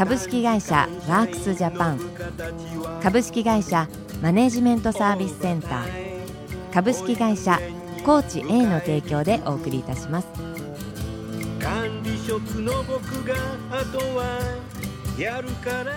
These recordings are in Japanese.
株式会社ワークスジャパン。株式会社マネジメントサービスセンター。株式会社コーチ A の提供でお送りいたします。管理職の僕があとはやるから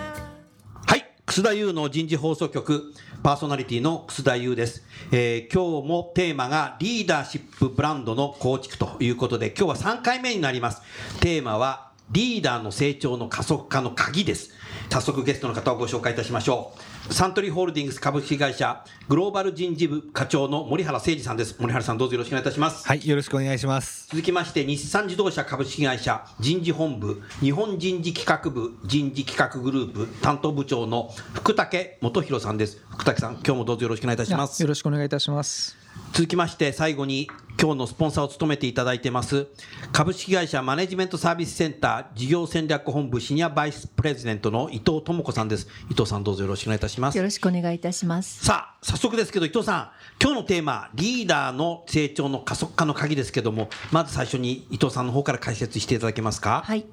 はい。楠田優の人事放送局。パーソナリティの楠田優です、えー、今日もテーマがリーダーシップブランドの構築ということで今日は3回目になります。テーマはリーダーの成長の加速化の鍵です早速ゲストの方をご紹介いたしましょうサントリーホールディングス株式会社グローバル人事部課長の森原誠二さんです。森原さんどうぞよろしくお願いいたします。はい、よろしくお願いします。続きまして日産自動車株式会社人事本部日本人事企画部人事企画グループ担当部長の福武元弘さんです。福武さん、今日もどうぞよろしくお願いいたします。よろしくお願いいたします。続きまして最後に今日のスポンサーを務めていただいてます。株式会社マネジメントサービスセンター事業戦略本部シニアバイスプレジデントの伊藤智子さんです。伊藤さんどうぞよろしくお願いいたします。よろしくお願いいたします。さあ早速ですけど伊藤さん今日のテーマリーダーの成長の加速化の鍵ですけどもまず最初に伊藤さんの方から解説していただけますか？はい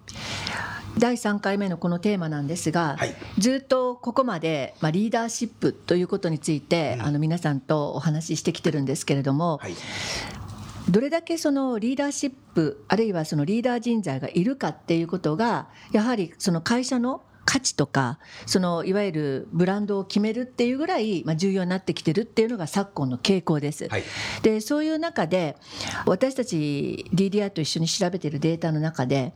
第3回目のこのテーマなんですが、はい、ずっとここまで、まあ、リーダーシップということについて、うん、あの皆さんとお話ししてきてるんですけれども、はい、どれだけそのリーダーシップあるいはそのリーダー人材がいるかっていうことがやはりその会社の価値とかそのいわゆるブランドを決めるっていうぐらい、まあ、重要になってきてるっていうのが昨今の傾向です。はい、でそういう中で私たち DDI と一緒に調べているデータの中で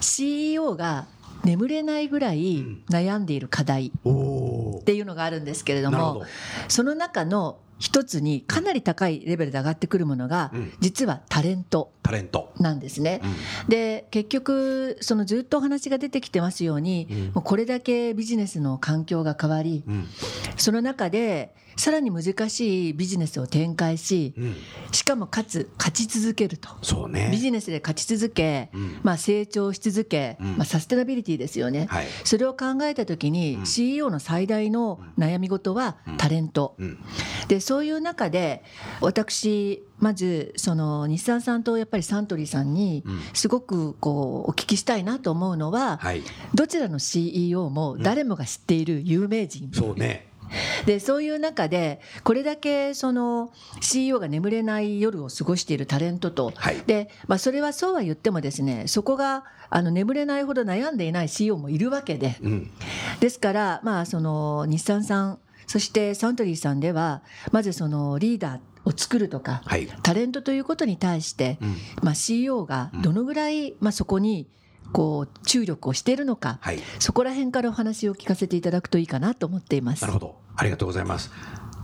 CEO が眠れないぐらい悩んでいる課題っていうのがあるんですけれども、その中の一つにかなり高いレベルで上がってくるものが、実はタレント。なんですね。で結局そのずっとお話が出てきてますように、もうこれだけビジネスの環境が変わり、その中でさらに難しいビジネスを展開し、うん、しかもかつ勝ち続けると。そうね。ビジネスで勝ち続け、うん、まあ、成長し続け、うん、まあ、サステナビリティですよね、はい、それを考えた時に、CEO の最大の悩み事はタレント、でそういう中で私まずその日産さんとやっぱりサントリーさんにすごくこうお聞きしたいなと思うのは、どちらの CEO も誰もが知っている有名人、そうねでそういう中でこれだけその CEO が眠れない夜を過ごしているタレントと、はい、でまあ、それはそうは言ってもですねそこがあの眠れないほど悩んでいない CEO もいるわけで、うん、ですから、まあ、その日産さんそしてサントリーさんではまずそのリーダーを作るとか、はい、タレントということに対して、うん、まあ、CEO がどのぐらい、まあ、そこにこう注力をしているのか、はい、そこら辺からお話を聞かせていただくといいかなと思っています。なるほど。ありがとうございます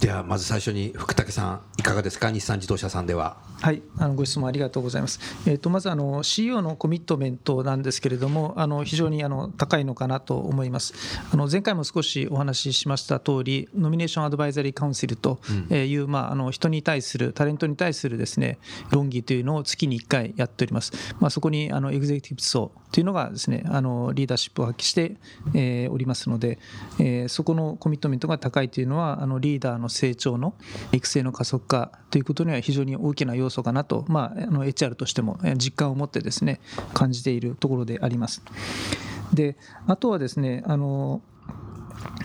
ではまず最初に福武さんいかがですか？日産自動車さんでは。はいあのご質問ありがとうございます、えーと、まずあの CEO のコミットメントなんですけれどもあの非常にあの高いのかなと思います。あの前回も少しお話ししました通りノミネーションアドバイザリーカウンシルという、うん、まあ、あの人に対するタレントに対するですね論議というのを月に1回やっております、まあ、そこにあのエグゼクティブ層というのがですねあのリーダーシップを発揮して、えー、おりますので、えー、そこのコミットメントが高いというのはあのリーダーのの成長の育成の加速化ということには非常に大きな要素かなと、まあ、あの HR としても実感を持ってですね感じているところであります。であとはですねあの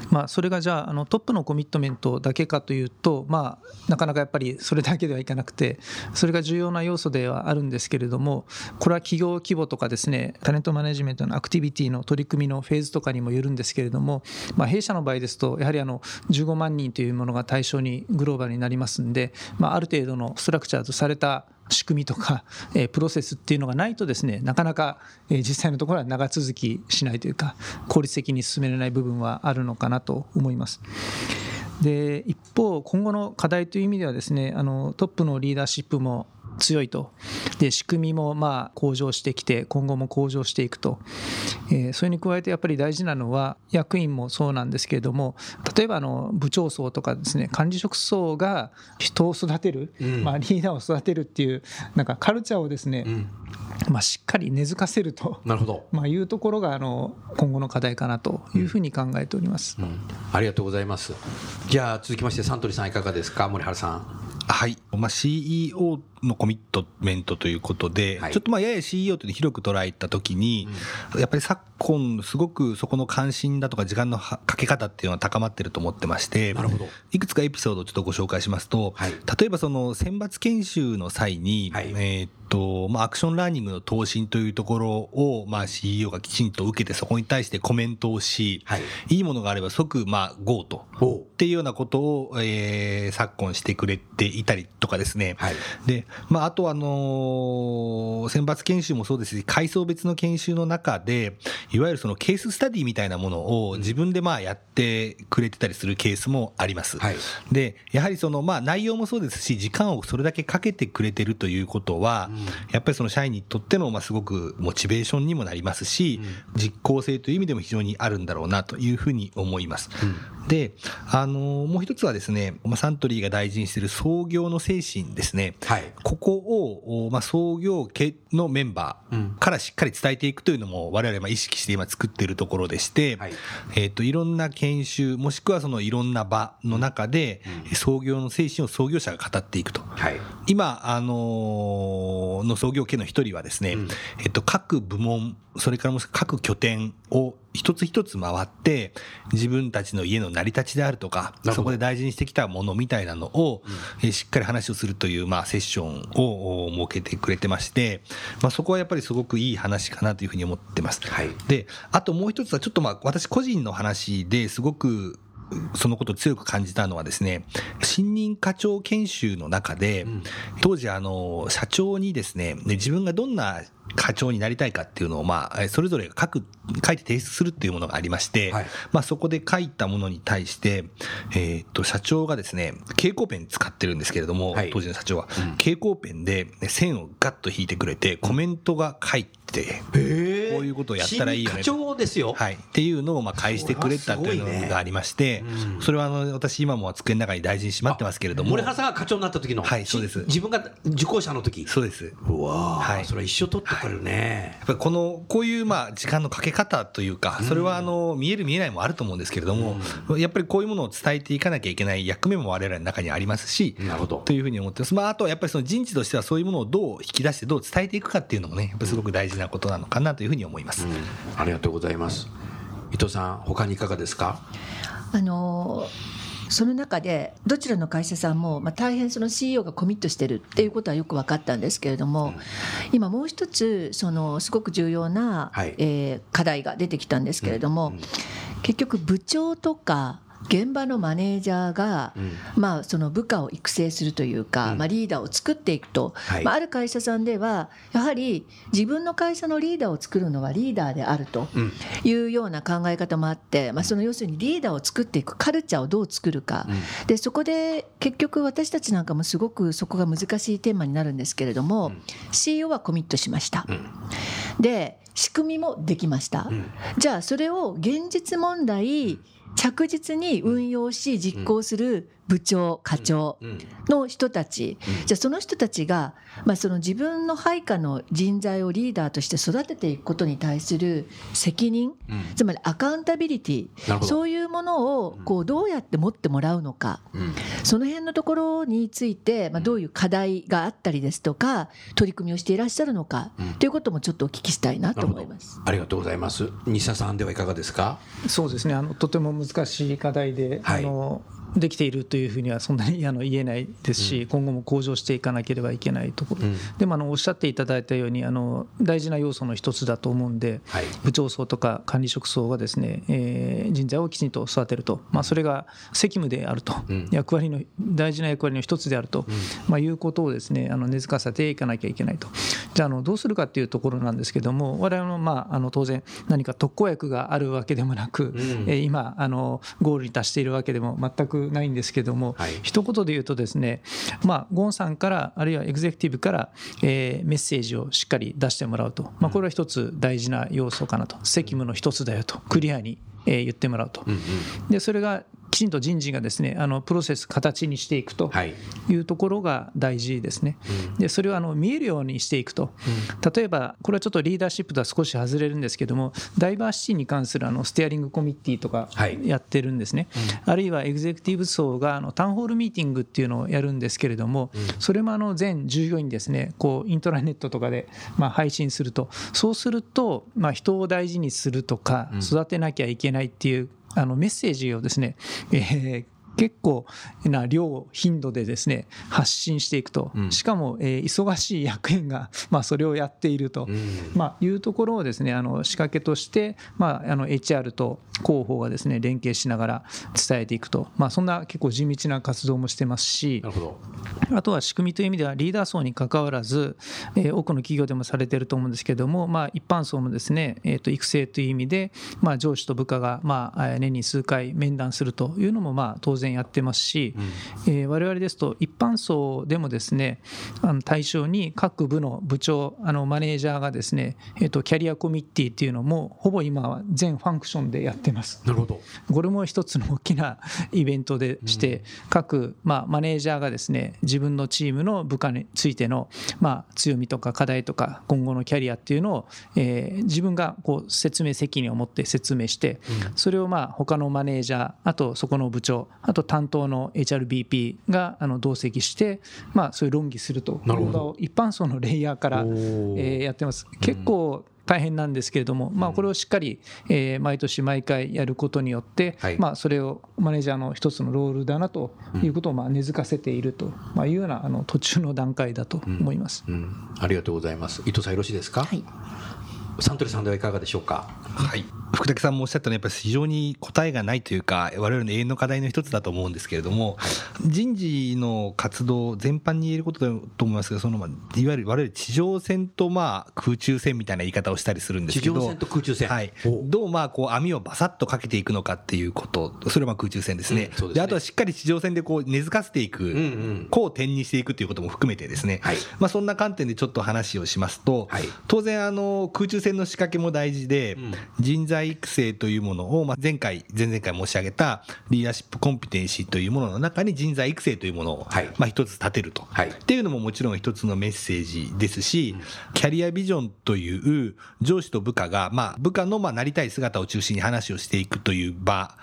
まあ、それがじゃああのトップのコミットメントだけかというと、まあ、なかなかやっぱりそれだけではいかなくてそれが重要な要素ではあるんですけれどもこれは企業規模とかですねタレントマネジメントのアクティビティの取り組みのフェーズとかにもよるんですけれども、まあ、弊社の場合ですとやはりあの15万人というものが対象にグローバルになりますんで、まあ、ある程度のストラクチャーとされた仕組みとか、えプロセスっていうのがないとですねなかなか、え実際のところは長続きしないというか効率的に進められない部分はあるのかなと思います。で一方今後の課題という意味ではですねあのトップのリーダーシップも強いと。で仕組みもまあ向上してきて今後も向上していくと、えー、それに加えてやっぱり大事なのは役員もそうなんですけれども例えばあの部長層とかですね管理職層が人を育てる、うん、まあ、リーダーを育てるっていうなんかカルチャーをですね、うん、まあ、しっかり根付かせるとなるほど、まあ、いうところがあの今後の課題かなというふうに考えております、うん、ありがとうございます。じゃあ続きましてサントリーさんいかがですか？森原さん。はい、まあ、CEO のコミットメントということで、はい、ちょっとまあやや CEO という広く捉えたときに、うん、やっぱり昨今、すごくそこの関心だとか、時間のかけ方っていうのは高まってると思ってまして、なるほど。いくつかエピソードをちょっとご紹介しますと、はい、例えばその選抜研修の際に、はい、えっとまあ、アクションラーニングの答申というところを、まあ、CEO がきちんと受けて、そこに対してコメントをし、はい、いいものがあれば即、まあ、GO と。っていうようなことを、えー、昨今してくれていたりとかですね。はい、で、まあ、あとは、あのー、選抜研修もそうですし、階層別の研修の中で、いわゆるそのケーススタディみたいなものを自分でまあやってくれてたりするケースもあります。はい、で、やはりその、まあ、内容もそうですし、時間をそれだけかけてくれてるということは、うん、やっぱりその社員にとっての、まあ、すごくモチベーションにもなりますし、うん、実効性という意味でも非常にあるんだろうなというふうに思います。うん、で、あのもう一つはですね、まあ、サントリーが大事にしている創業の精神ですね、はい、ここを、まあ、創業家のメンバーからしっかり伝えていくというのも、我々は意識して今作っているところでして、はい。えーと、いろんな研修、もしくはそのいろんな場の中で、うん、創業の精神を創業者が語っていくと。はい、今、あのー、の創業家の一人はですね、うん、えっと、各部門、それからも各拠点を一つ一つ回って、自分たちの家の成り立ちであるとか、そこで大事にしてきたものみたいなのを、うん、しっかり話をするという、まあ、セッションを設けてくれてまして、まあ、そこはやっぱりすごくいい話かなというふうに思ってます。はい、で、あともう一つは、ちょっとまあ、私個人の話ですごくそのことを強く感じたのはですね、新任課長研修の中で、当時あの、社長にですね、自分がどんな課長になりたいかっていうのを、まあ、それぞれ書く、書いて提出するっていうものがありまして、はい、まあ、そこで書いたものに対して、えっと、社長がですね、蛍光ペン使ってるんですけれども、はい、当時の社長は、うん、蛍光ペンで線をガッと引いてくれて、コメントが書いて、こういうことをやったらいいよね。課長ですよ。はい。っていうのを、まあ、返してくれたというのがありまして、それは、あの、私今も机の中に大事にしまってますけれども。森原さんが課長になった時の。はい、そうです。自分が受講者の時。そうです。うわはい。それは一生取ってくるね。やっぱりこのこういうまあ時間のかけ方というかそれはあの見える見えないもあると思うんですけれども、やっぱりこういうものを伝えていかなきゃいけない役目も我々の中にありますしなるほどというふうに思ってます、まあ、あとはやっぱりその人事としてはそういうものをどう引き出してどう伝えていくかっていうのもねやっぱりすごく大事なことなのかなというふうに思います、うん、ありがとうございます。伊藤さん他にいかがですか？あのその中でどちらの会社さんも、まあ、大変その CEO がコミットしてるっていうことはよく分かったんですけれども、今もう一つそのすごく重要な、はい、えー、課題が出てきたんですけれども、結局部長とか現場のマネージャーが、うん、まあ、その部下を育成するというか、うん、まあ、リーダーを作っていくと、はい、まあ、ある会社さんではやはり自分の会社のリーダーを作るのはリーダーであるというような考え方もあって、まあ、その要するにリーダーを作っていくカルチャーをどう作るか、うん、でそこで結局私たちなんかもすごくそこが難しいテーマになるんですけれども、CEO はコミットしました。で仕組みもできました、じゃあそれを現実問題着実に運用し実行する部長課長の人たち、じゃあその人たちが、まあ、その自分の配下の人材をリーダーとして育てていくことに対する責任、つまりアカウンタビリティそういうものをこうどうやって持ってもらうのか、その辺のところについて、まあ、どういう課題があったりですとか取り組みをしていらっしゃるのか、ということもちょっとお聞きしたいなと思います。ありがとうございます。西田さんではいかがですか？そうですね。あのとても難しい課題で、はい、あのできているというふうにはそんなにあの言えないですし、今後も向上していかなければいけないところ、でもあのおっしゃっていただいたようにあの大事な要素の一つだと思うんで、部長層とか管理職層がですね、えー、人材をきちんと育てると、まあ、それが責務であると、役割の大事な役割の一つであると、まあ、いうことをですねあの根付かせていかなきゃいけないと。じゃああのどうするかっていうところなんですけども我々もまああの当然何か特効薬があるわけでもなく、え今あのゴールに達しているわけでも全くくないんですけども、はい、一言で言うとですね、まあ、ゴンさんからあるいはエグゼクティブから、えー、メッセージをしっかり出してもらうと、まあ、これは一つ大事な要素かなと。責務の一つだよとクリアにえ言ってもらうと、でそれがきちんと人事がですねあのプロセス形にしていくとい。うところが大事ですね、でそれをあの見えるようにしていくと、例えばこれはちょっとリーダーシップとは少し外れるんですけどもダイバーシティに関するあのステアリングコミッティとかやってるんですね、あるいはエグゼクティブ層があのタウンホールミーティングっていうのをやるんですけれども、それもあの全従業員ですねこうイントラネットとかでまあ配信すると。そうするとまあ人を大事にするとか育てなきゃいけないっていうあのメッセージをですね、えー結構な量頻度でですね発信していくと、しかも、えー、忙しい役員が、まあ、それをやっていると、まあ、いうところをですねあの仕掛けとして、まあ、あの HR と広報がですね連携しながら伝えていくと、まあ、そんな結構地道な活動もしてますし。あとは仕組みという意味ではリーダー層にかかわらず、えー、多くの企業でもされてると思うんですけども、まあ、一般層のですね、えー、と育成という意味で、まあ、上司と部下が、まあ、年に数回面談するというのもまあ当然やってますし、うん。えー、我々ですと一般層でもですねあの対象に各部の部長あのマネージャーがですね、えー、とキャリアコミッティっていうのもほぼ今は全ファンクションでやってます。なるほど。これも一つの大きな イベントでして、うん、各、まあ、マネージャーがですね自分のチームの部下についての、まあ、強みとか課題とか今後のキャリアっていうのを、えー、自分がこう説明責任を持って説明して、それをまあ他のマネージャーあとそこの部長あと担当の HRBP があの同席して、まあ、そういう論議すると。いう場を一般層のレイヤーから、えー、やってます。結構大変なんですけれども、まあ、これをしっかり、えー、毎年毎回やることによって、まあ、それをマネージャーの一つのロールだなということをまあ根付かせていると。いうようなあの途中の段階だと思います、うんうん、ありがとうございます。伊藤さんよろしいですか、はいサントリーさんではいかがでしょうか？はい。福武さんもおっしゃったのはやっぱり非常に答えがないというか我々の永遠の課題の一つだと思うんですけれども、はい、人事の活動全般に言えることだと思いますがそのいわゆる我々地上戦とまあ空中戦みたいな言い方をしたりするんですけど地上戦と空中戦、はい、どうまあこう網をバサッとかけていくのかっていうことそれはまあ空中戦ですね。うん、で、ね、あとはしっかり地上戦でこう根付かせていく、うんうん、こう点にしていくということも含めてですね、はい、まあ、そんな観点でちょっと話をしますと、はい、当然あの空中戦の仕掛けも大事で、うん、人材育成というものを、まあ、前回、前々回申し上げたリーダーシップコンピテンシーというものの中に人材育成というものを、はい、まあ、一つ立てると、はい、っていうのももちろん一つのメッセージですし、キャリアビジョンという上司と部下が、まあ、部下のまあなりたい姿を中心に話をしていくという場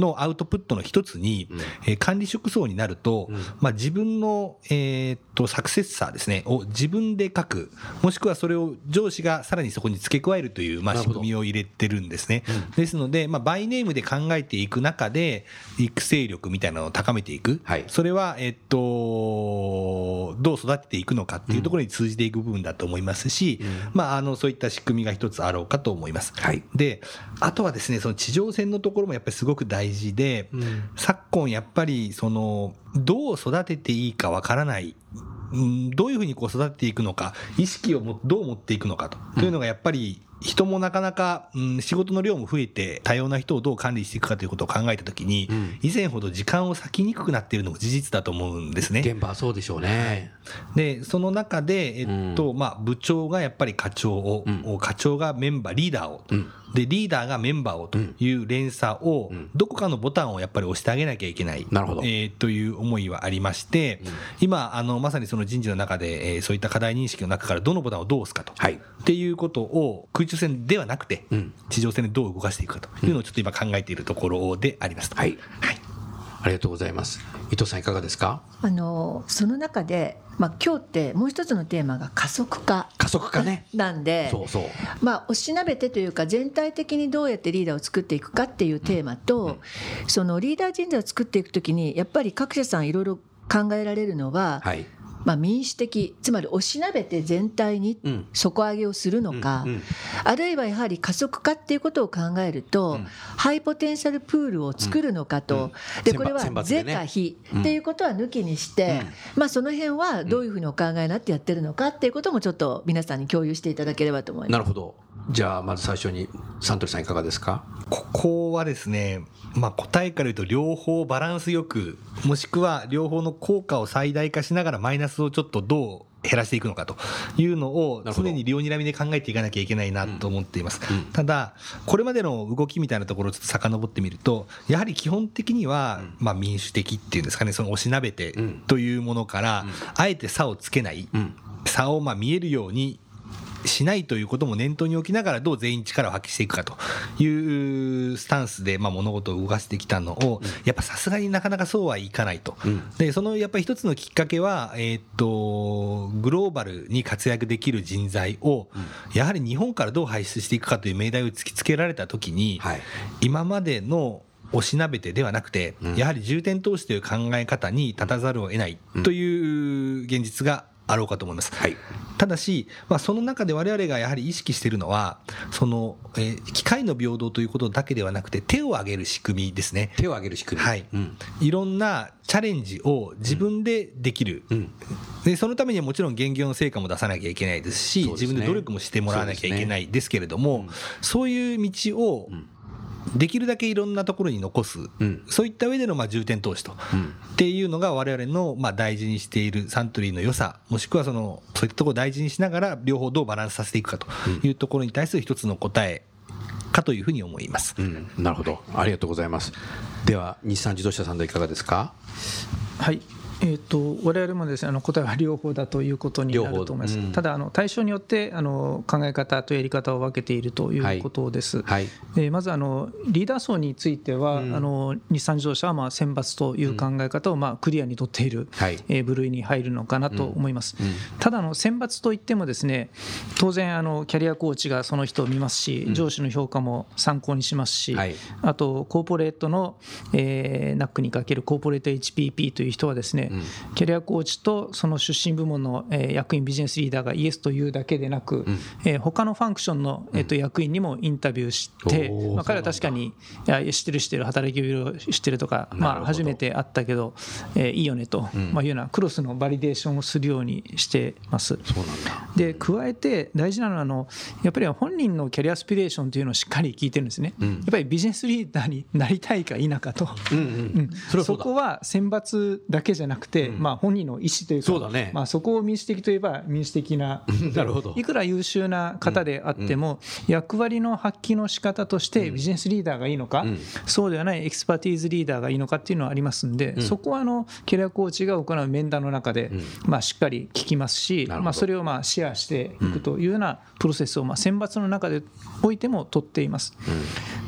のアウトプットの一つに、うん、えー、管理職層になると、うん、まあ、自分の、えー、っとサクセッサーですねを自分で書くもしくはそれを上司がさらにそこに付け加えるという、まあ、仕組みを入れてるんですね、うん、ですので、まあ、バイネームで考えていく中で育成力みたいなのを高めていく、はい、それは、えー、っとどう育てていくのかっていうところに通じていく部分だと思いますし、まあ、あのそういった仕組みが一つあろうかと思います。はい、であとはですねその地上戦のところもやっぱりすごく大事で、うん、昨今やっぱりそのどう育てていいかわからない。うん、どういうふうにこう育てていくのか意識をもどう持っていくのかと,、というのがやっぱり人もなかなか、うん、仕事の量も増えて多様な人をどう管理していくかということを考えたときに、うん、以前ほど時間を割きにくくなっているのも事実だと思うんですね。現場はそうでしょうね。でその中で、えっとまあ、部長がやっぱり課長を、うん、課長がメンバーリーダーを、でリーダーがメンバーをという連鎖を、どこかのボタンをやっぱり押してあげなきゃいけない、なるほど。えー、という思いはありまして、今あのまさにその人事の中で、えー、そういった課題認識の中からどのボタンをどう押すかと、はい、っていうことを空中戦ではなくて、地上戦でどう動かしていくかというのをちょっと今考えているところでありますと。はい、はいありがとうございます。伊藤さんいかがですか？あのその中で、まあ今日ってもう一つのテーマが加速化。加速化ね。なんで、そうそう。まあおしなべてというか全体的にどうやってリーダーを作っていくかっていうテーマと、うんうん、そのリーダー人材を作っていくときにやっぱり各社さんいろいろ考えられるのは、はい、まあ、民主的つまりおしなべて全体に底上げをするのか、あるいはやはり加速化っていうことを考えると、うん、ハイポテンシャルプールを作るのかと、でこれは是か非っていうことは抜きにして、まあ、その辺はどういうふうにお考えになってやってるのかっていうこともちょっと皆さんに共有していただければと思います。なるほど。じゃあまず最初にサントリーさんいかがですか？ここはですね、まあ、答えから言うと両方バランスよくもしくは両方の効果を最大化しながらマイナスをちょっとどう減らしていくのかというのを常に両にらみで考えていかなきゃいけないなと思っています、うん。うん、ただこれまでの動きみたいなところをちょっと遡ってみるとやはり基本的にはまあ民主的っていうんですかねそのおしなべてというものからあえて差をつけない。差をまあ見えるようにしないということも念頭に置きながらどう全員力を発揮していくかというスタンスでまあ物事を動かしてきたのをやっぱさすがになかなかそうはいかないと、でそのやっぱり一つのきっかけは、えー、とグローバルに活躍できる人材をやはり日本からどう輩出していくかという命題を突きつけられた時に、今までのおしなべてではなくて、やはり重点投資という考え方に立たざるを得ないという現実があろうかと思います。はい、ただし、まあ、その中で我々がやはり意識しているのはその、えー、機械の平等ということだけではなくて手を挙げる仕組みですね。手を挙げる仕組み、はい。うん、いろんなチャレンジを自分でできる、うん、でそのためにはもちろん現業の成果も出さなきゃいけないですし、ね、自分で努力もしてもらわなきゃいけないですけれども、そう、ね,、いう道を、できるだけいろんなところに残す、うん、そういった上でのまあ重点投資と、うん、っていうのが我々のまあ大事にしているサントリーの良さ。もしくはそのそういったところを大事にしながら両方どうバランスさせていくかと。いうところに対する一つの答えかというふうに思います、うん、なるほど。ありがとうございます。では日産自動車さんでいかがですか？はいえーと、我々もですねあの答えは両方だということになると思います、うん、ただあの対象によってあの考え方とやり方を分けているということです、はい。はい、まずあのリーダー層については、うん、あの日産自動車はまあ選抜という考え方をまあクリアにとっている、はい、えー、部類に入るのかなと思います、うん、ただの選抜といってもですね当然あのキャリアコーチがその人を見ますし上司の評価も参考にしますし、あとコーポレートの、えー、 NAC にかけるコーポレート HPP という人はですねキャリアコーチとその出身部門の役員ビジネスリーダーがイエスというだけでなく、うん、他のファンクションのえと役員にもインタビューして、まあ、彼は確かに知ってる知ってる働きを知ってるとか、まあ、初めて会ったけど、えいいよねと、まあ、いうようなクロスの validation をするようにしてます。で加えて大事なのはあのやっぱり本人の career aspiration というのをしっかり聞いてるんですね。やっぱりビジネスリーダーになりたいか否かと、そこは選抜だけじゃなくて、まあ、本人の意思というかそうだ、ね、まあ、そこを民主的といえば民主的ななるほど。いくら優秀な方であっても、役割の発揮の仕方としてビジネスリーダーがいいのか、そうではない expertise leader がいいのかっていうのはありますんで、そこはあのキャリアコーチが行う面談の中で、まあ、しっかり聞きますし、まあ、それをまあシェアしていくというようなプロセスをまあ選抜の中でおいても取っています。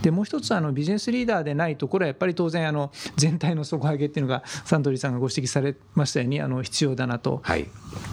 でもう一つあのビジネスリーダーでないところはやっぱり当然あの全体の底上げっていうのがサントリーさんがご指摘されましたようにあの必要だなと。はい、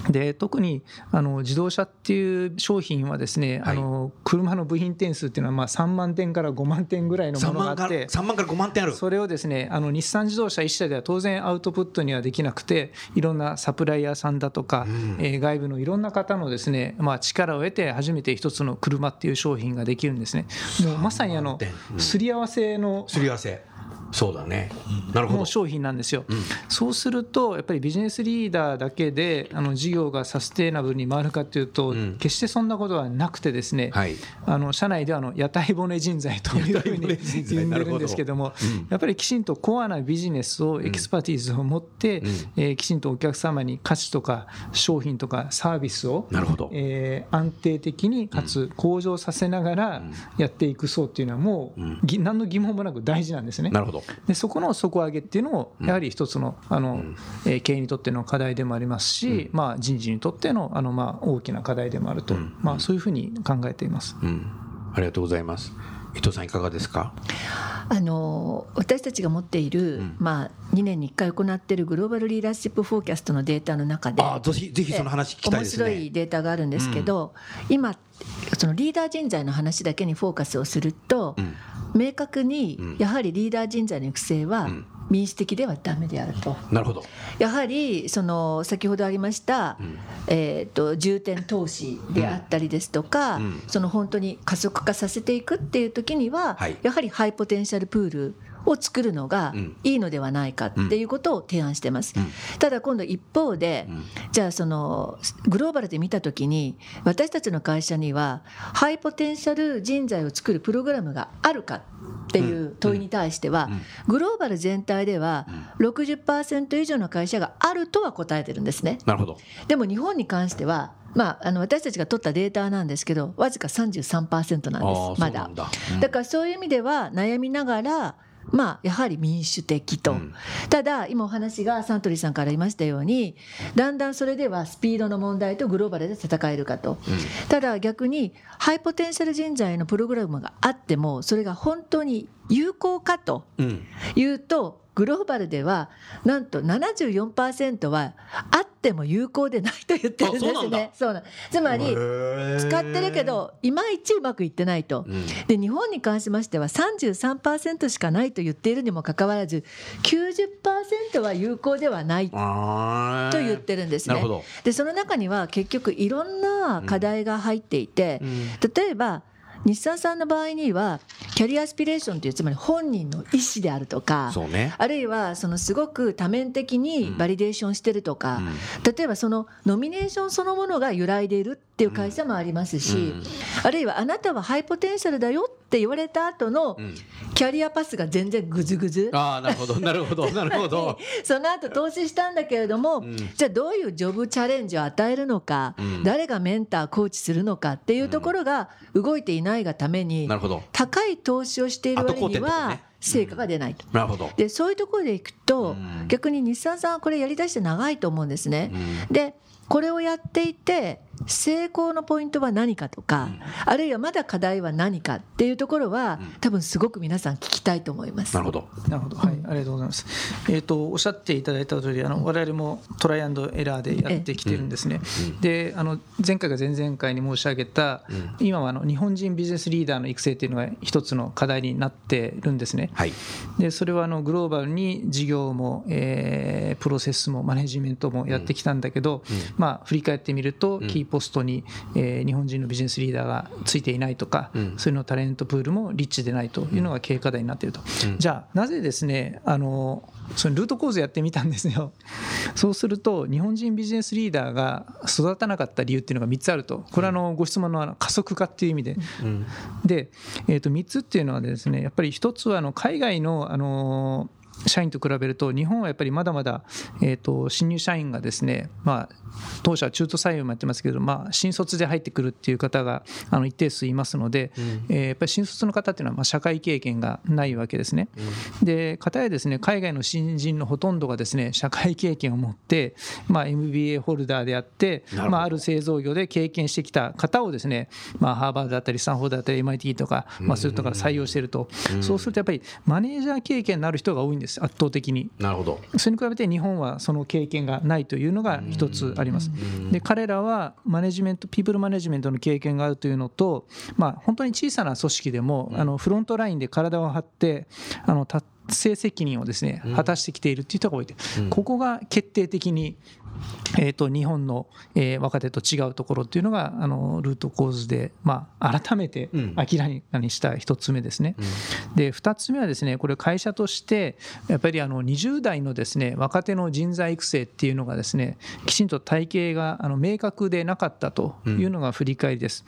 で特にあの自動車っていう商品はですね、はい、あの車の部品点数っていうのはまあ3万点から5万点ぐらいのものがあって。3万から5万点ある。それをですねあの日産自動車1社では当然アウトプットにはできなくていろんなサプライヤーさんだとか、うん、えー、外部のいろんな方のですね、まあ、力を得て初めて一つの車っていう商品ができるんですね。もうまさにあのすり合わせの。すり合わせそうだね、なるほど。商品なんですよ、うん、そうするとやっぱりビジネスリーダーだけであの事業がサステイナブルに回るかというと、うん、決してそんなことはなくてですね、はい、あの社内ではの屋台骨人材というふうに呼んでるんですけども、うん、やっぱりきちんとコアなビジネスを expertise を持って、うん、えー、きちんとお客様に価値とか商品とかサービスをなるほど、えー、安定的にかつ向上させながらやっていく層っていうのはもう、何の疑問もなく大事なんですね。なるほどでそこの底上げっていうのもやはり一つのあの、え経営にとっての課題でもありますし、まあ、人事にとってのあの、まあ、大きな課題でもあると、まあ、そういうふうに考えています、うん、ありがとうございます伊藤さんいかがですか？あの私たちが持っている、うん、まあ、2年に1回行っているグローバルリーダーシップフォーキャストのデータの中であぜひぜひその話聞きたいですね。面白いデータがあるんですけど、うん、今そのリーダー人材の話だけにフォーカスをすると、うん、明確にやはりリーダー人材の育成は、民主的ではダメであると。なるほど。やはりその先ほどありました、うん、えーと、重点投資であったりですとか、うん、その本当に加速化させていくっていう時には、はい、やはりハイポテンシャルプールを作るのがいいのではないかっていうことを提案してます。ただ今度一方で、じゃあそのグローバルで見た時に私たちの会社にはハイポテンシャル人材を作るプログラムがあるかっていう問いに対してはグローバル全体では60%以上の会社があるとは答えてるんですね。なるほど。でも日本に関してはまあ、あの私たちが取ったデータなんですけどわずか33%なんですまだ。だ,、だからそういう意味では悩みながらまあ、やはり民主的と、うん、ただ今お話がサントリーさんから言いましたようにだんだんそれではスピードの問題とグローバルで戦えるかと、うん、ただ逆にハイポテンシャル人材のプログラムがあってもそれが本当に有効かというと、グローバルではなんと74%はあっても有効でないと言ってるんですね。そうなんつまり使ってるけどいまいちうまくいってないと。うん、で日本に関しましては33%しかないと言っているにもかかわらず90%は有効ではないと言ってるんですね。でその中には結局いろんな課題が入っていて、例えば日産さんの場合には career aspiration というつまり本人の意思であるとか、ね、あるいはそのすごく多面的に validation してるとか、うん、例えばそのノミネーションそのものが揺らいでいるっていう会社もありますし、うん、あるいはあなたは high potential だよって言われた後のキャリアパスが全然ぐずぐず。ああなるほどなるほど なるほど。その後投資したんだけれども、うん、じゃあどういうジョブチャレンジを与えるのか、誰がメンターコーチするのかっていうところが動いていないがために、高い投資をしている割には。成果が出ないと、なるほど。でそういうところでいくと、逆に日産さんはこれやりだして長いと思うんですね。でこれをやっていて成功のポイントは何かとか、あるいはまだ課題は何かっていうところは、多分すごく皆さん聞きたいと思います。なるほど。なるほど。はい、ありがとうございます。えっ、ー、とおっしゃっていただいた通り、あの我々もトライアンドエラーでやってきてるんですね。で、あの前回が前々回に申し上げた、今はあの日本人ビジネスリーダーの育成っていうのが一つの課題になってるんですね。はい。で、それはあのグローバルに事業も、えー、プロセスもマネジメントもやってきたんだけど、まあ振り返ってみるとキーポストに、えー、日本人のビジネスリーダーがついていないとか、うん、そういうのタレントプールもリッチでないというのが経営課題になっていると、うん、じゃあなぜですねあのそのルート構造やってみたんですよ。そうすると日本人ビジネスリーダーが育たなかった理由っていうのが3つあると。これはあのご質問の加速化っていう意味で、うん、で、えー、と3つっていうのはですねやっぱり1つはあの海外のあの社員と比べると日本はやっぱりまだまだ、えー、と新入社員がですね、まあ、当社は中途採用もやってますけど、まあ、新卒で入ってくるっていう方があの一定数いますので、うん、えー、やっぱり新卒の方っていうのはまあ社会経験がないわけですね。うん、で片やですね海外の新人のほとんどがですね社会経験を持って、まあ、MBA ホルダーであって、まあ、ある製造業で経験してきた方をですね、まあ、ハーバードだったりスタンフォードだったり MIT とか、まあ、そういうところから採用していると、うん、そうするとやっぱりマネージャー経験のある人が多いんです圧倒的に。なるほど。それに比べて日本はその経験がないというのが一つあります。で彼らはマネジメントピープルマネジメントの経験があるというのと、まあ、本当に小さな組織でもあのフロントラインで体を張ってあの達成責任をですね果たしてきているっていう人が多いて、ここが決定的にえー、と日本の、えー、若手と違うところっていうのがあのルート構図で、まあ、改めて明らかにした1つ目ですね。うん、で2つ目はですねこれ会社としてやっぱりあの20代のですね若手の人材育成っていうのがですねきちんと体系があの明確でなかったというのが振り返りです。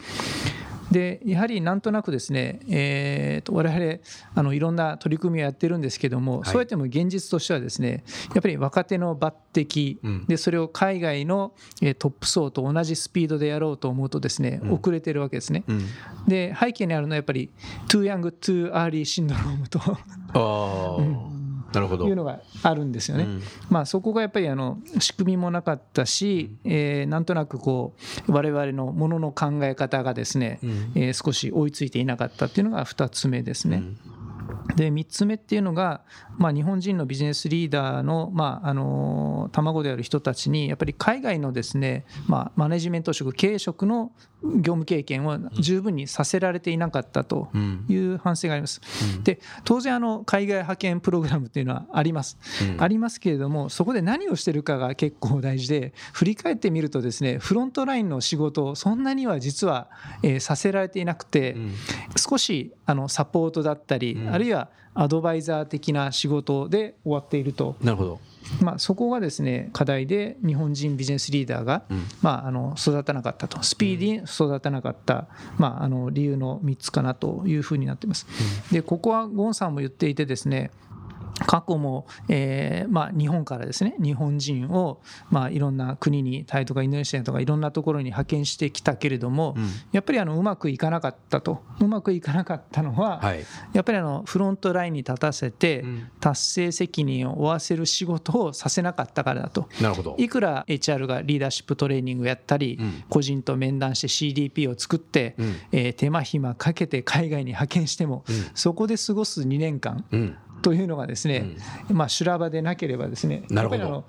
うんでやはりなんとなくですね、えー、と我々あのいろんな取り組みをやってるんですけども、はい、そうやっても現実としてはですねやっぱり若手の抜擢、うん、でそれを海外のトップ層と同じスピードでやろうと思うとですね、遅れてるわけですね。うん、で背景にあるのはやっぱり too young too early シンドロー。ムとあ、うんいうのがあるんですよね。うん、まあ、そこがやっぱりあの仕組みもなかったし、えー、なんとなくこう我々のものの考え方がですね、うん、えー、少し追いついていなかったっていうのが2つ目ですね。うんで3つ目っていうのが、まあ、日本人のビジネスリーダーの,、まあ、あの卵である人たちにやっぱり海外のですね、まあ、マネジメント職経営職の業務経験を十分にさせられていなかったという反省があります。で当然あの海外派遣プログラムっていうのはあります。ありますけれどもそこで何をしてるかが結構大事で振り返ってみるとですねフロントラインの仕事をそんなには実は、えさせられていなくて少しあのサポートだったりあるいははアドバイザー的な仕事で終わっていると。なるほど。まあ、そこがですね課題で日本人ビジネスリーダーが、まあ、あの育たなかったと。スピーディーに育たなかった、まあ、あの理由の3つかなというふうになっています。でここはゴンさんも言っていてですね過去も、えーまあ、日本からですね日本人を、まあ、いろんな国にタイとかインドネシアとかいろんなところに派遣してきたけれども、うん、やっぱりあのうまくいかなかったと。うまくいかなかったのは、はい、やっぱりあのフロントラインに立たせて、達成責任を負わせる仕事をさせなかったからだと。なるほど。いくら HR がリーダーシップトレーニングやったり、うん、個人と面談して CDP を作って、うん、えー、手間暇かけて海外に派遣しても、そこで過ごす2年間、というのがですね、うん、まあ修羅場でなければですねやっぱりあの、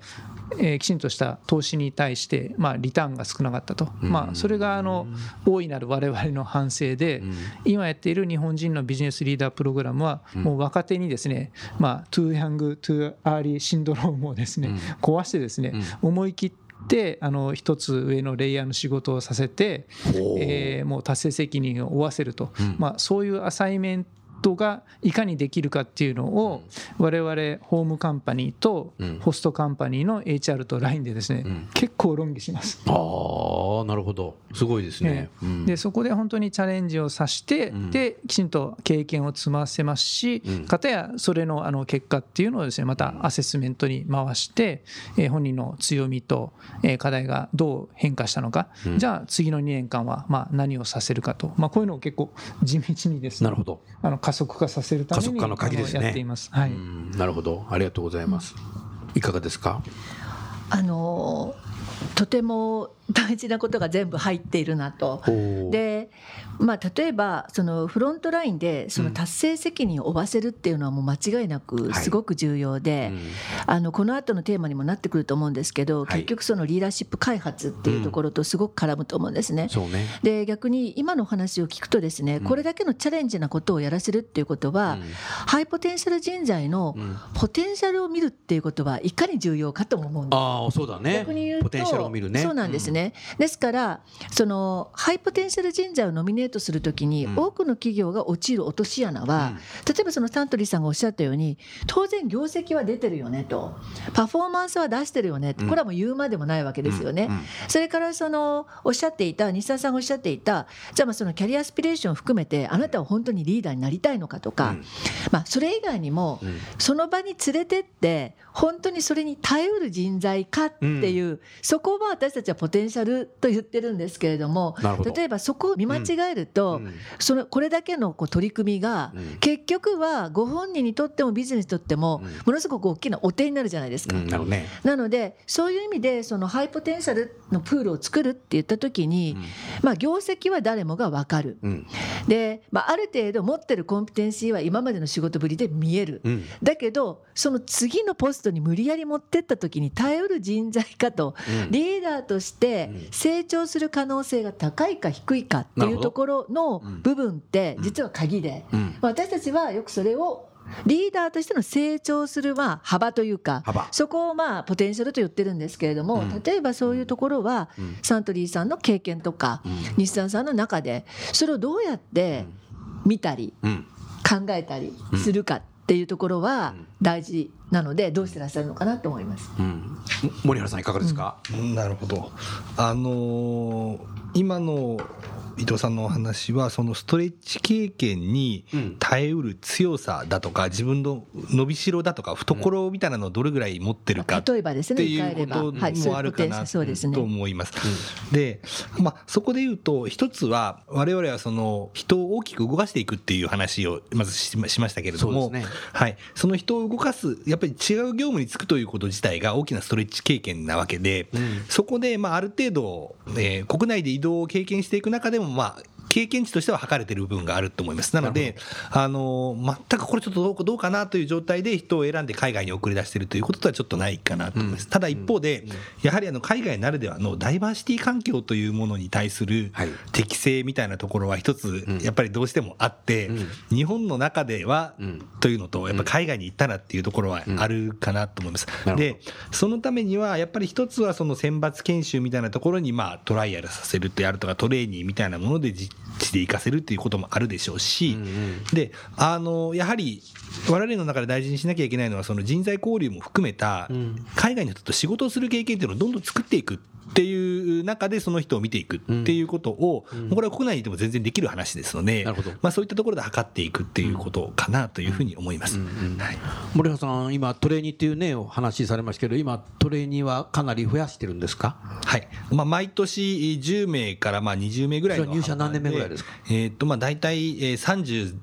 えー、きちんとした投資に対して、まあ、リターンが少なかったと、まあ、それがあの大いなる我々の反省で、今やっている日本人のビジネスリーダープログラムはもう若手にですね、まあ、 too young too early syndrome をですね、壊してですね、思い切ってであの一つ上のレイヤーの仕事をさせて、えー、もう達成責任を負わせると、まあ、そういうアサイメントトがいかにできるかっていうのを我々ホームカンパニーとホストカンパニーの HR と LINE でですね、結構論議します。ああなるほど。すごいですね。でそこで本当にチャレンジをさして、できちんと経験を積ませますし、かたやそれのあの結果っていうのをですねまたアセスメントに回して、え本人の強みと、え課題がどう変化したのか、じゃあ次の2年間はまあ何をさせるかと、まあ、こういうのを結構地道にですねなるほど。あの加速化させるためにの鍵ですね。やっています。はい、なるほど。ありがとうございます。いかがですか？あのとても大事なことが全部入っているなと。でまあ、例えばそのフロントラインでその達成責任を負わせるっていうのはもう間違いなくすごく重要で、あのこの後のテーマにもなってくると思うんですけど、結局そのリーダーシップ開発っていうところとすごく絡むと思うんですね。で逆に今の話を聞くとですねこれだけのチャレンジなことをやらせるっていうことは、ハイポテンシャル人材のポテンシャルを見るっていうことはいかに重要かと思うんです。あそうだね。逆に言うとそうなんですね。ですからそのハイポテンシャル人材をノミネートするときに、多くの企業が陥る落とし穴は、例えばそのサントリーさんがおっしゃったように当然業績は出てるよねと。パフォーマンスは出してるよねこれはもう言うまでもないわけですよね。それからそのおっしゃっていた日産さんがおっしゃっていたじゃあまあそのキャリアアスピレーションを含めてあなたは本当にリーダーになりたいのかとか、まあ、それ以外にも、その場に連れてって本当にそれに耐えうる人材かっていう、そこは私たちはポテンシャルと言ってるんですけれども例えばそこを見間違えると、うん、そのこれだけのこう取り組みが、結局はご本人にとってもビジネスにとっても、ものすごく大きなお手になるじゃないですか。ね、なのでそういう意味でそのハイポテンシャルのプールを作るって言った時に、まあ、業績は誰もが分かる。で、まあ、ある程度持ってるコンピテンシーは今までの仕事ぶりで見える。だけどその次のポストに無理やり持ってった時に耐えうる人材かと、リーダーとして成長する可能性が高いか低いかっていうところの部分って実は鍵で、私たちはよくそれをリーダーとしての成長するまあ幅というかそこをまあポテンシャルと言ってるんですけれども、例えばそういうところはサントリーさんの経験とか日産さんの中でそれをどうやって見たり考えたりするかっていうところは大事なのでどうしてらっしゃるのかなと思います。うん、森原さんいかがですか、うん、なるほど。あのー、今の伊藤さんのお話はそのストレッチ経験に耐えうる強さだとか自分の伸びしろだとか懐みたいなのをどれぐらい持ってるかっていうこともあるかなと思います。で、まあ、そこで言うと一つは我々はその人を大きく動かしていくっていう話をまずしましたけれども、はい、その人を動かすやっぱり違う業務に就くということ自体が大きなストレッチ経験なわけで、そこでまあある程度、えー、国内で移動を経験していく中でももまあ経験値としては測れてる部分があると思います。なので、あの、全くこれちょっとどうかなという状態で人を選んで海外に送り出しているということとはちょっとないかなと思います。ただ一方で、やはりあの海外ならではのダイバーシティ環境というものに対する適性みたいなところは一つやっぱりどうしてもあって、日本の中ではというのと、やっぱ海外に行ったらっていうところはあるかなと思います。で、そのためにはやっぱり一つはその選抜研修みたいなところにまあトライアルさせるってやるとかトレーニーみたいなもので実地で活かせるっていうこともあるでしょうし、であのやはり我々の中で大事にしなきゃいけないのはその人材交流も含めた海外の人と仕事をする経験っていうのをどんどん作っていくっていう中でその人を見ていくっていうことを、これは国内にいても全然できる話ですので、まあ、そういったところで測っていくっていうことかなというふうに思います、森原さん、今、トレーニーっていうね、お話されましたけど、今、トレーニーはかなり増やしてるんですか、はい。まあ、毎年10名からまあ20名ぐらいの入社何年目ぐらいですか、えーとまあ、大体30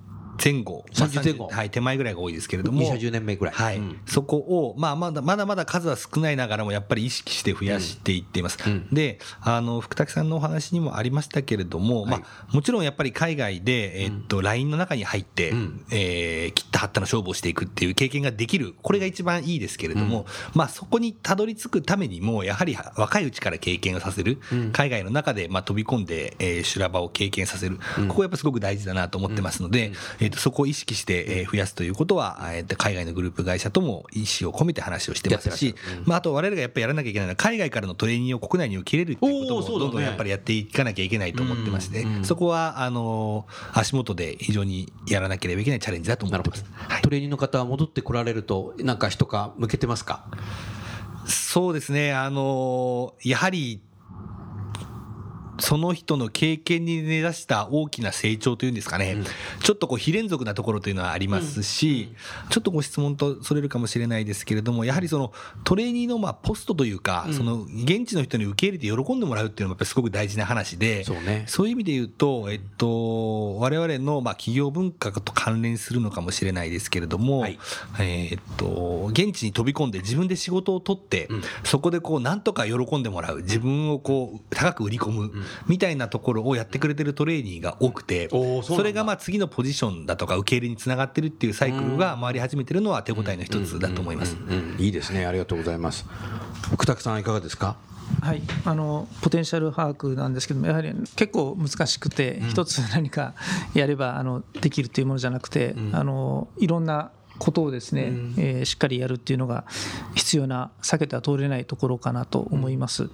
前後、30前後、はい、手前ぐらいが多いですけれども、入社10年目ぐらい、はい、うん、そこを、まあ、まだまだまだ数は少ないながらも、やっぱり意識して増やしていっています。うん、で、あの福武さんのお話にもありましたけれども、はい、まあ、もちろんやっぱり海外で、えー、っと、LINE の中に入って、うん、えー、切った貼ったの勝負をしていくっていう経験ができる、これが一番いいですけれども、まあ、そこにたどり着くためにも、やはり若いうちから経験をさせる、海外の中で、まあ、飛び込んで、えー、修羅場を経験させる、ここやっぱすごく大事だなと思ってますので、えー、っとそこを意識してして増やすということは、えー、海外のグループ会社とも意思を込めて話をしてますし、まあ、あと我々がやっぱりやらなきゃいけないのは、海外からのトレーニングを国内に受け入れるっていう。ことも、どんどんやっぱりやっていかなきゃいけないと思ってまして、そこはあの足元で非常にやらなければいけないチャレンジだと思ってます、はい、トレーニングの方は戻ってこられると、なんか一か向けてますか？そうですね、あのやはりその人の経験に根ざした大きな成長というんですかね、うん、ちょっとこう非連続なところというのはありますし、うん、ちょっとご質問とそれるかもしれないですけれども、やはりそのトレーニーのまあポストというか、その現地の人に受け入れて喜んでもらうっていうのもやっぱりすごく大事な話で、そう,、ね、そういう意味で言うと、えっと、我々のまあ企業文化と関連するのかもしれないですけれども、はい、えっと、現地に飛び込んで自分で仕事を取って、そこでこうなんとか喜んでもらう、自分をこう高く売り込む、みたいなところをやってくれてるトレーニーが多くて、それがまあ次のポジションだとか受け入れにつながってるっていうサイクルが回り始めてるのは手応えの一つだと思います。いいですね。ありがとうございます。福田さんいかがですか？はい、あのポテンシャル把握なんですけどもやはり結構難しくて、一つ何かやればあのできるというものじゃなくて、あのいろんなことをですね、うん、えー、しっかりやるっていうのが必要な避けては通れないところかなと思います。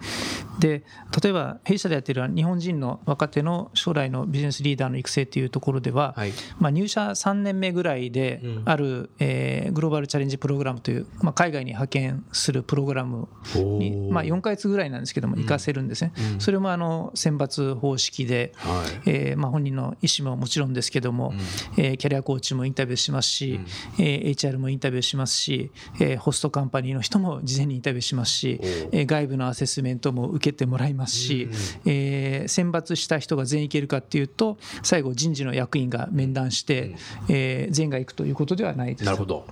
で例えば弊社でやっている日本人の若手の将来のビジネスリーダーの育成というところでは、はい、まあ、入社3年目ぐらいである、うん、えー、グローバルチャレンジプログラムという、まあ、海外に派遣するプログラムに、まあ、4か月ぐらいなんですけども行かせるんですね。うん、それもあの選抜方式で、はい、えー、まあ、本人の意思ももちろんですけども、うん、えー、キャリアコーチもインタビューしますし、うん、えー、HR もインタビューしますし、えー、ホストカンパニーの人も事前にインタビューしますし、えー、外部のアセスメントも受けてもらいますし、えー、選抜した人が全員いけるかっていうと最後人事の役員が面談して、えー、全員が行くということではないです。なるほど。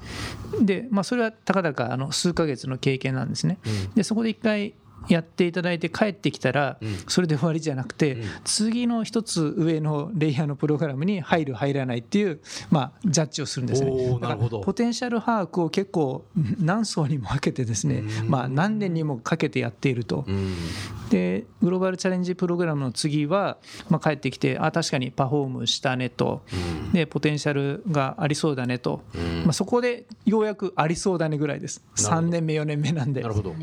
で、まあ、それはたかだかあの数か月の経験なんですね。でそこで一回やっていただいて帰ってきたらそれで終わりじゃなくて次の一つ上のレイヤーのプログラムに入る入らないっていうまあジャッジをするんですね。だからポテンシャル把握を結構何層にも分けてですねまあ何年にもかけてやっていると。でグローバルチャレンジプログラムの次はまあ帰ってきてあ確かにパフォームしたねと。でポテンシャルがありそうだねと。まあそこでようやくありそうだねぐらいです。3年目4年目なんで。なるほど。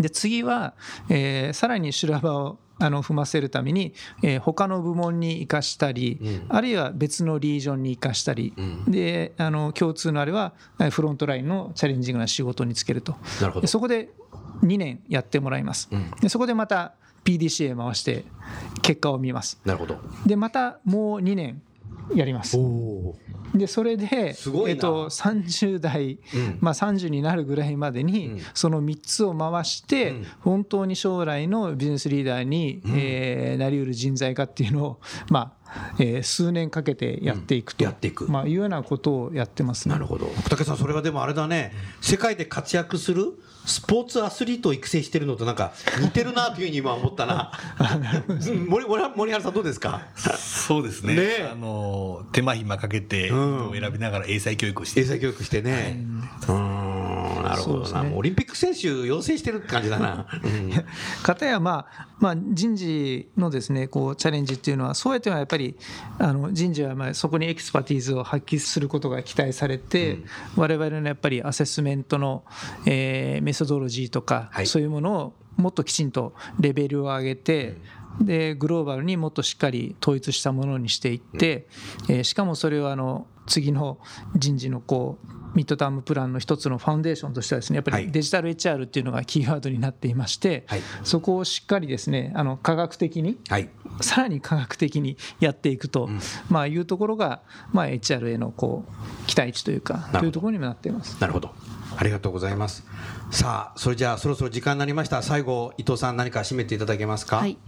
で次はえー、さらに修羅場をあの踏ませるために、えー、他の部門に生かしたり、うん、あるいは別のリージョンに生かしたり、うん、であの共通のあれはフロントラインのチャレンジングな仕事につけると。でそこで2年やってもらいます、うん、でそこでまた PDCA 回して結果を見ます。なるほど。でまたもう2年やります。でそれで、えっと、30代、まあ、30になるぐらいまでに、その3つを回して、本当に将来のビジネスリーダーに、えなりうる人材かっていうのを、まあえー、数年かけてやっていくと、やっていく。まあ、いうようなことをやってます、ね、なるほど。福武さんそれはでもあれだね。世界で活躍するスポーツアスリートを育成してるのとなんか似てるなというふうに今思ったな。森森原さんどうですか？そうですね、ね、あの手間暇かけて選びながら英才教育をして、英才教育してね、はい、うんなるほどな、ね、オリンピック選手養成してるって感じだな。かたや、まあ、まあ人事のですねこうチャレンジっていうのはそうやってはやっぱりあの人事はまあそこに expertise を発揮することが期待されて、うん、我々のやっぱりアセスメントの、えー、 methodology とか、はい、そういうものをもっときちんとレベルを上げて、でグローバルにもっとしっかり統一したものにしていって、えー、しかもそれをあの次の人事のこうミッドタームプランの一つのファウンデーションとしてはですねやっぱりデジタル HR っていうのがキーワードになっていまして、はい、そこをしっかりですねあの科学的に、はい、さらに科学的にやっていくと、うん、まあいうところが、まあ、HR へのこう期待値というかというところにもなっています。なるほどありがとうございます。さあそれじゃあそろそろ時間になりました。最後伊藤さん何か締めていただけますか、はい、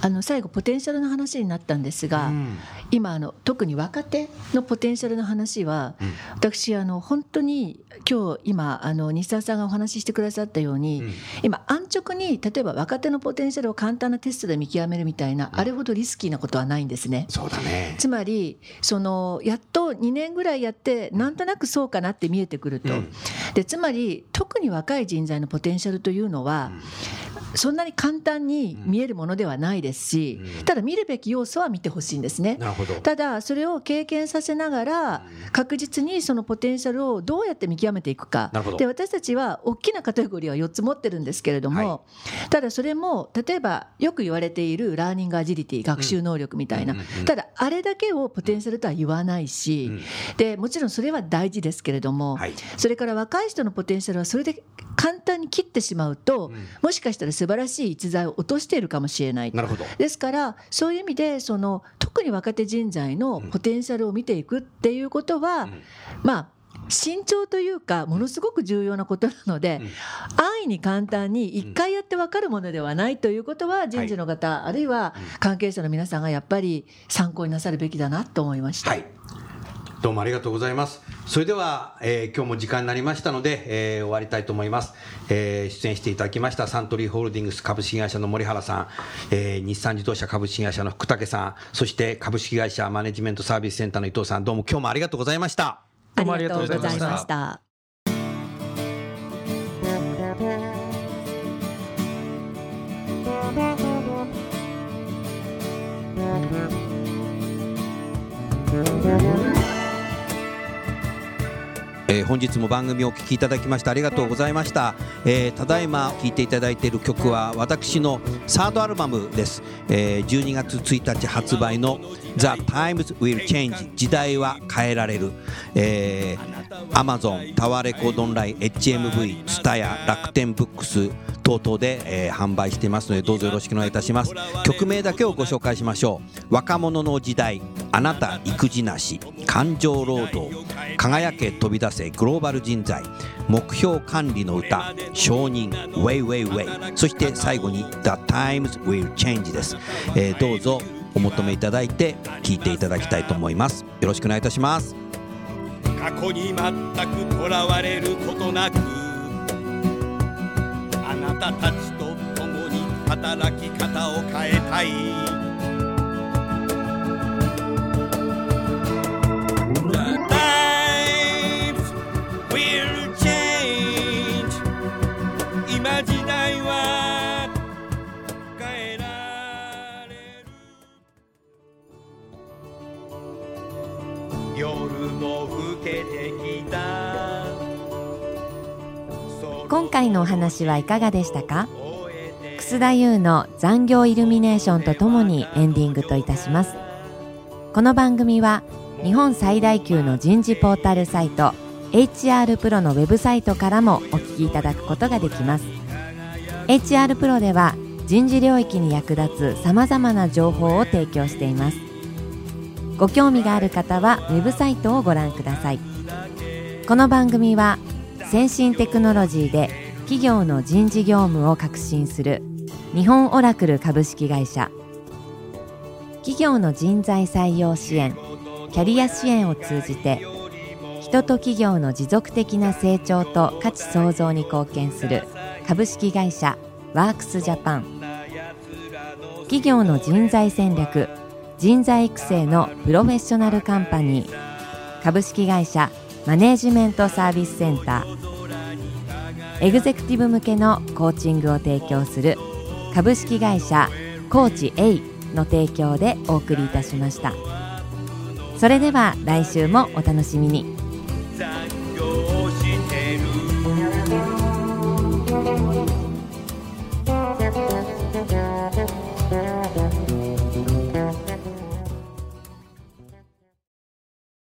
あの最後ポテンシャルの話になったんですが、うん、今あの特に若手のポテンシャルの話は、うん、私あの本当に今日今あの西澤さんがお話ししてくださったように、うん、今安直に例えば若手のポテンシャルを簡単なテストで見極めるみたいな、あれほどリスキーなことはないんですね。そうだね。つまりそのやっと2年ぐらいやってなんとなくそうかなって見えてくると、でつまり特に若い人材のポテンシャルというのは、そんなに簡単に見えるものではないですし、ただ見るべき要素は見てほしいんですね。ただそれを経験させながら確実にそのポテンシャルをどうやって見極めていくか。で私たちは大きなカテゴリーは4つ持ってるんですけれども、はい、ただそれも例えばよく言われているラーニングアジリティ学習能力みたいな、ただあれだけをポテンシャルとは言わないし、でもちろんそれは大事ですけれども、はい、それから若い人のポテンシャルはそれで簡単に切ってしまうと、もしかしたら素晴らしい逸材を落としているかもしれない。なるほど。ですからそういう意味でその特に若手人材のポテンシャルを見ていくっていうことは、うん、まあ慎重というかものすごく重要なことなので、安易に簡単に1回やって分かるものではないということは人事の方、あるいは関係者の皆さんがやっぱり参考になさるべきだなと思いました。はいどうもありがとうございます。それでは、えー、今日も時間になりましたので、えー、終わりたいと思います、えー。出演していただきましたサントリーホールディングス株式会社の森原さん、えー、日産自動車株式会社の福武さん、そして株式会社マネジメントサービスセンターの伊藤さん、どうも今日もありがとうございました。どうもありがとうございました。えー、本日も番組をお聴きいただきましてありがとうございました、えー、ただいま聴いていただいている曲は私のサードアルバムです、えー、12月1日発売の The Times Will Change 時代は変えられる、えー、Amazon タワーレコードオンライン HMV ツタヤ楽天ブックス等々で、えー、販売していますのでどうぞよろしくお願いいたします。曲名だけをご紹介しましょう。若者の時代あなた育児なし感情労働。輝け飛び出せグローバル人材目標管理の歌承認 Way Way Way そして最後に The Times Will Change です、えー、どうぞお求めいただいて聴いていただきたいと思います。よろしくお願いいたします。過去に全くとらわれることなくあなたたちと共に働き方を変えたい。今回のお話はいかがでしたか？楠田優の残業イルミネーションとともにエンディングといたします。この番組は日本最大級の人事ポータルサイト HR プロのウェブサイトからもお聞きいただくことができます。HR プロでは人事領域に役立つさまざまな情報を提供しています。ご興味がある方はウェブサイトをご覧ください。この番組は先進テクノロジーで企業の人事業務を革新する日本オラクル株式会社。企業の人材採用支援キャリア支援を通じて人と企業の持続的な成長と価値創造に貢献する株式会社ワークスジャパン。企業の人材戦略人材育成のプロフェッショナルカンパニー。株式会社マネージメントサービスセンター。エグゼクティブ向けのコーチングを提供する株式会社コーチ A の提供でお送りいたしました。それでは来週もお楽しみに。